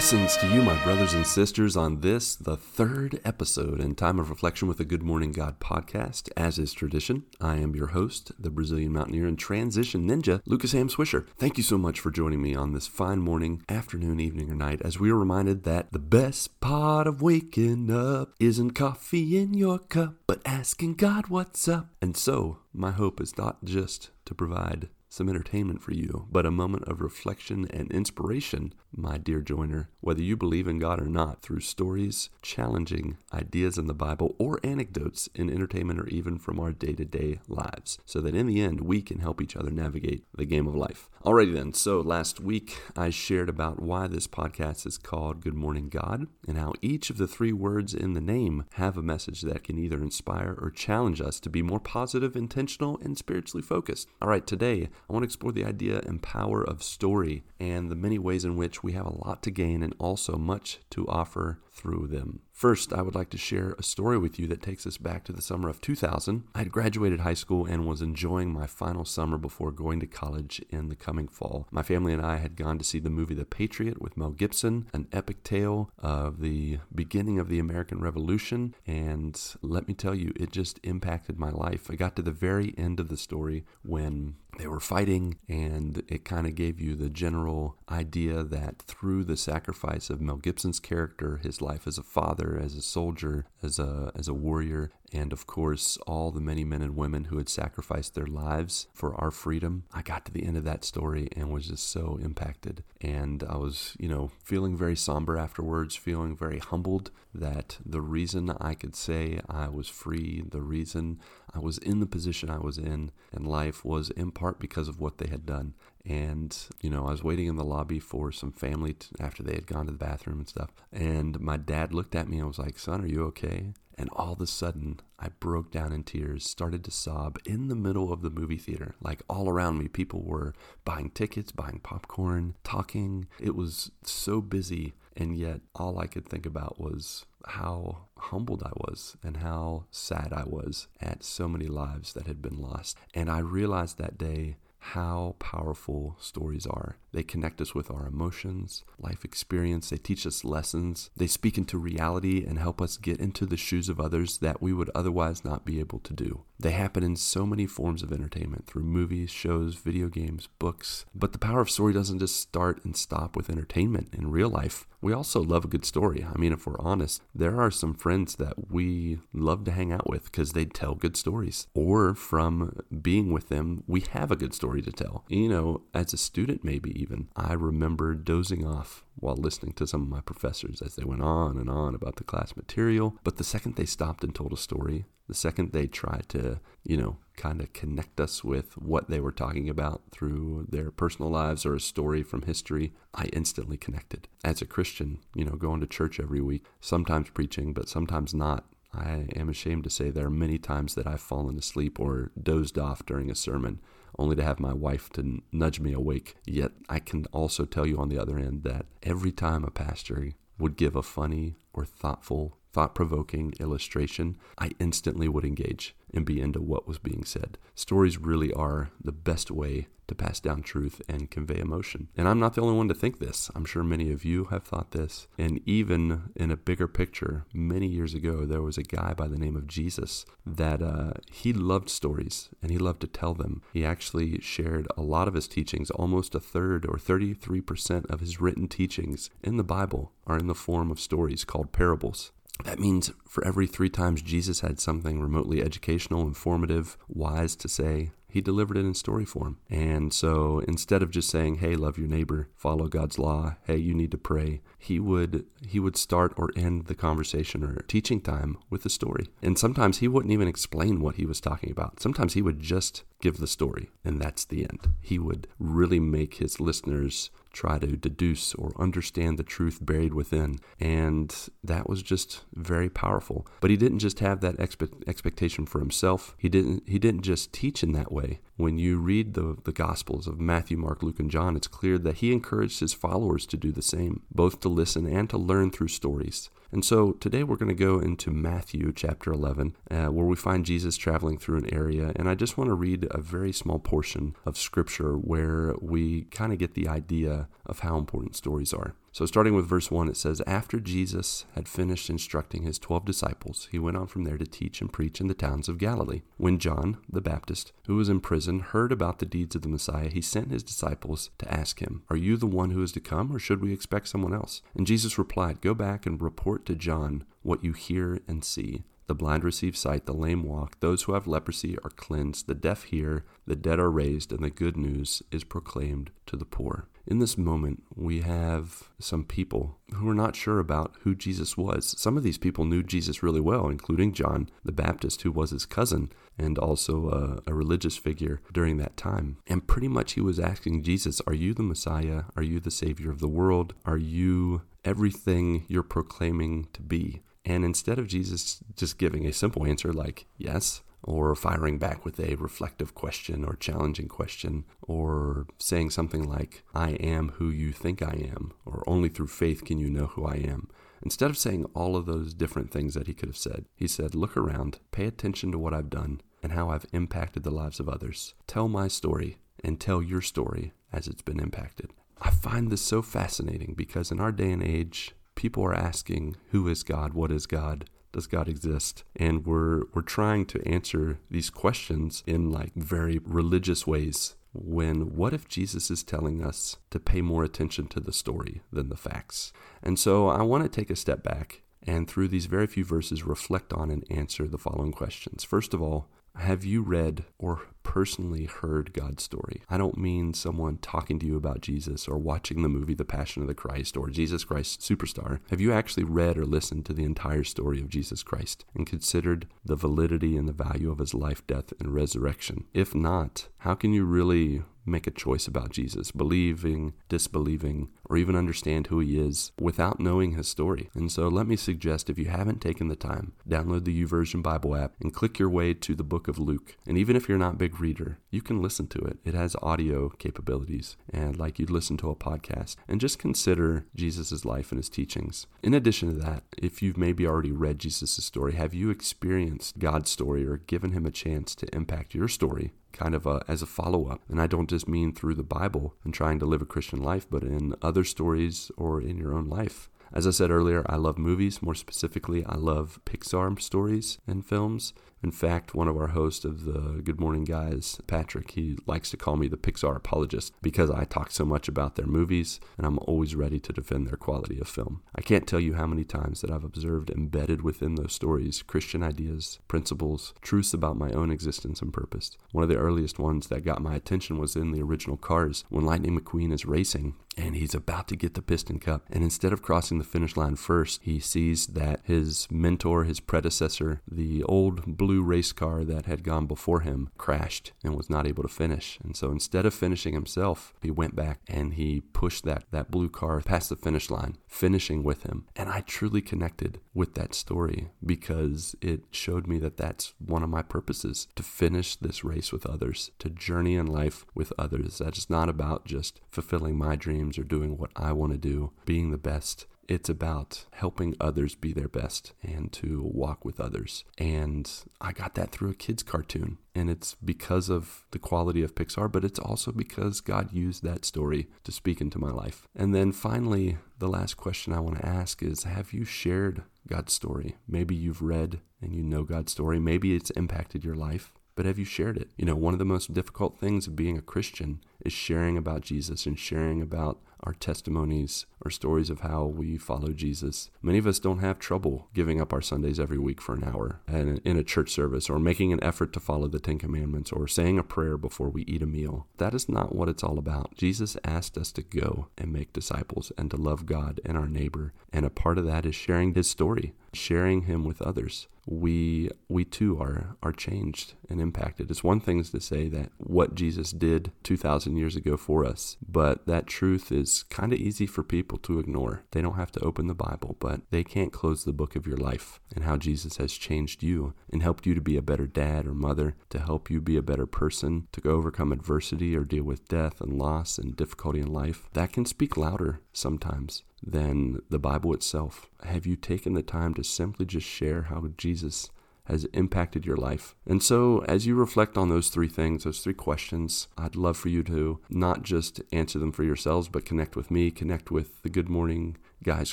Blessings to you, my brothers and sisters, on this, the third episode in Time of Reflection with the Good Morning God podcast. As is tradition, I am your host, the Brazilian mountaineer and transition ninja, Lucas Ham Swisher. Thank you so much for joining me on this fine morning, afternoon, evening, or night as we are reminded that the best part of waking up isn't coffee in your cup, but asking God what's up. And so, my hope is not just to provide some entertainment for you, but a moment of reflection and inspiration, my dear joiner, whether you believe in God or not, through stories, challenging ideas in the Bible, or anecdotes in entertainment or even from our day to day lives, so that in the end we can help each other navigate the game of life. Alrighty then, so last week I shared about why this podcast is called Good Morning God and how each of the three words in the name have a message that can either inspire or challenge us to be more positive, intentional, and spiritually focused. Alright, today I want to explore the idea and power of story and the many ways in which we have a lot to gain and also much to offer through them. First, I would like to share a story with you that takes us back to the summer of 2000. I had graduated high school and was enjoying my final summer before going to college in the coming fall. My family and I had gone to see the movie The Patriot with Mel Gibson, an epic tale of the beginning of the American Revolution, and let me tell you, it just impacted my life. I got to the very end of the story when they were fighting, and it kind of gave you the general idea that through the sacrifice of Mel Gibson's character, his life as a father, as a soldier, as a as a warrior, and of course all the many men and women who had sacrificed their lives for our freedom. I got to the end of that story and was just so impacted. And I was, you know, feeling very somber afterwards, feeling very humbled that the reason I could say I was free, the reason I was in the position I was in in life was in part because of what they had done. And, you know, I was waiting in the lobby for some family after they had gone to the bathroom and stuff. And my dad looked at me and was like, Son, are you okay? And all of a sudden, I broke down in tears, started to sob in the middle of the movie theater. Like all around me, people were buying tickets, buying popcorn, talking. It was so busy. And yet, all I could think about was how humbled I was and how sad I was at so many lives that had been lost. And I realized that day how powerful stories are. They connect us with our emotions, life experience, they teach us lessons, they speak into reality and help us get into the shoes of others that we would otherwise not be able to do. They happen in so many forms of entertainment through movies, shows, video games, books. But the power of story doesn't just start and stop with entertainment in real life. We also love a good story. I mean, if we're honest, there are some friends that we love to hang out with because they tell good stories. Or from being with them, we have a good story to tell. You know, as a student, maybe even, I remember dozing off while listening to some of my professors as they went on and on about the class material. But the second they stopped and told a story, the second they tried to, you know, kind of connect us with what they were talking about through their personal lives or a story from history, I instantly connected. As a Christian, you know, going to church every week, sometimes preaching, but sometimes not. I am ashamed to say there are many times that I've fallen asleep or dozed off during a sermon only to have my wife to nudge me awake. Yet I can also tell you on the other end that every time a pastor would give a funny or thoughtful, thought provoking illustration, I instantly would engage and be into what was being said. Stories really are the best way to pass down truth and convey emotion. And I'm not the only one to think this. I'm sure many of you have thought this. And even in a bigger picture, many years ago, there was a guy by the name of Jesus that uh, he loved stories and he loved to tell them. He actually shared a lot of his teachings, almost a third or 33% of his written teachings in the Bible are in the form of stories called parables. That means for every three times Jesus had something remotely educational, informative, wise to say, he delivered it in story form. And so instead of just saying, "Hey, love your neighbor, follow God's law, hey, you need to pray," he would he would start or end the conversation or teaching time with a story. And sometimes he wouldn't even explain what he was talking about. Sometimes he would just give the story, and that's the end. He would really make his listeners try to deduce or understand the truth buried within. And that was just very powerful. But he didn't just have that expe- expectation for himself. He didn't he didn't just teach in that way. When you read the, the Gospels of Matthew, Mark, Luke, and John, it's clear that he encouraged his followers to do the same, both to listen and to learn through stories. And so today we're going to go into Matthew chapter 11, uh, where we find Jesus traveling through an area. And I just want to read a very small portion of scripture where we kind of get the idea of how important stories are. So, starting with verse 1, it says, After Jesus had finished instructing his twelve disciples, he went on from there to teach and preach in the towns of Galilee. When John, the Baptist, who was in prison, heard about the deeds of the Messiah, he sent his disciples to ask him, Are you the one who is to come, or should we expect someone else? And Jesus replied, Go back and report to John what you hear and see. The blind receive sight, the lame walk, those who have leprosy are cleansed, the deaf hear, the dead are raised, and the good news is proclaimed to the poor. In this moment, we have some people who are not sure about who Jesus was. Some of these people knew Jesus really well, including John the Baptist, who was his cousin and also a, a, religious figure during that time. And pretty much he was asking Jesus, Are you the Messiah? Are you the Savior of the world? Are you everything you're proclaiming to be? And instead of Jesus just giving a simple answer like yes, or firing back with a reflective question or challenging question, or saying something like, I am who you think I am, or only through faith can you know who I am. Instead of saying all of those different things that he could have said, he said, Look around, pay attention to what I've done and how I've impacted the lives of others. Tell my story and tell your story as it's been impacted. I find this so fascinating because in our day and age, people are asking, Who is God? What is God? Does God exist? And we're we're trying to answer these questions in like very religious ways. When what if Jesus is telling us to pay more attention to the story than the facts? And so I want to take a step back and through these very few verses reflect on and answer the following questions. First of all, have you read or personally heard God's story? I don't mean someone talking to you about Jesus or watching the movie The Passion of the Christ or Jesus Christ Superstar. Have you actually read or listened to the entire story of Jesus Christ and considered the validity and the value of his life, death, and resurrection? If not, how can you really make a choice about Jesus, believing, disbelieving, or even understand who he is without knowing his story. And so let me suggest if you haven't taken the time, download the YouVersion Bible app and click your way to the book of Luke. And even if you're not a big reader, you can listen to it. It has audio capabilities and like you'd listen to a podcast. And just consider Jesus' life and his teachings. In addition to that, if you've maybe already read Jesus' story, have you experienced God's story or given him a chance to impact your story kind of a, as a follow up. And I don't just mean through the Bible and trying to live a Christian life, but in other stories or in your own life. As I said earlier, I love movies. More specifically, I love Pixar stories and films. In fact, one of our hosts of the Good Morning Guys, Patrick, he likes to call me the Pixar apologist because I talk so much about their movies and I'm always ready to defend their quality of film. I can't tell you how many times that I've observed embedded within those stories Christian ideas, principles, truths about my own existence and purpose. One of the earliest ones that got my attention was in the original Cars when Lightning McQueen is racing and he's about to get the piston cup. And instead of crossing the finish line first, he sees that his mentor, his predecessor, the old blue race car that had gone before him, crashed and was not able to finish. And so instead of finishing himself, he went back and he pushed that, that blue car past the finish line, finishing with him. And I truly connected with that story because it showed me that that's one of my purposes to finish this race with others, to journey in life with others. That's not about just fulfilling my dreams dreams or doing what I want to do, being the best. It's about helping others be their best and to walk with others. And I got that through a kid's cartoon. And it's because of the quality of Pixar, but it's also because God used that story to speak into my life. And then finally, the last question I want to ask is Have you shared God's story? Maybe you've read and you know God's story. Maybe it's impacted your life but have you shared it? You know, one of the most difficult things of being a Christian is sharing about Jesus and sharing about our testimonies or stories of how we follow Jesus. Many of us don't have trouble giving up our Sundays every week for an hour in a church service or making an effort to follow the Ten Commandments or saying a prayer before we eat a meal. That is not what it's all about. Jesus asked us to go and make disciples and to love God and our neighbor. And a part of that is sharing his story, sharing him with others we we too are are changed and impacted. It's one thing to say that what Jesus did 2000 years ago for us, but that truth is kind of easy for people to ignore. They don't have to open the Bible, but they can't close the book of your life and how Jesus has changed you and helped you to be a better dad or mother, to help you be a better person, to overcome adversity or deal with death and loss and difficulty in life. That can speak louder sometimes than the Bible itself. Have you taken the time to simply just share how Jesus has impacted your life. And so, as you reflect on those three things, those three questions, I'd love for you to not just answer them for yourselves, but connect with me, connect with the Good Morning Guys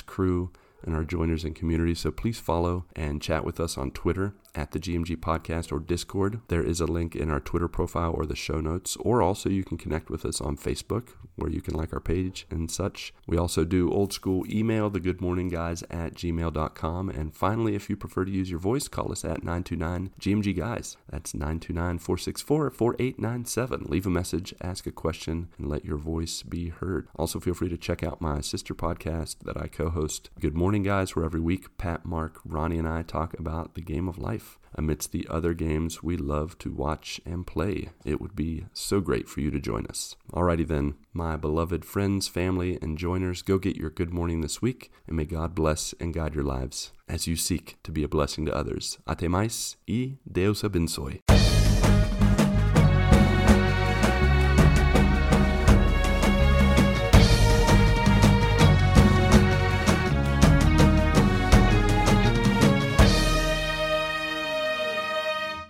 crew and our joiners and community. So please follow and chat with us on Twitter at the GMG Podcast or Discord. There is a link in our Twitter profile or the show notes, or also you can connect with us on Facebook where you can like our page and such. We also do old school email, the good morning guys at gmail.com. And finally, if you prefer to use your voice, call us at 929 GMG Guys. That's 929 464 4897. Leave a message, ask a question, and let your voice be heard. Also, feel free to check out my sister podcast that I co host, Good Morning Guys, where every week Pat, Mark, Ronnie, and I talk about the game of amidst the other games we love to watch and play. It would be so great for you to join us. Alrighty then, my beloved friends, family, and joiners, go get your good morning this week, and may God bless and guide your lives as you seek to be a blessing to others. Até mais e Deus abençoe.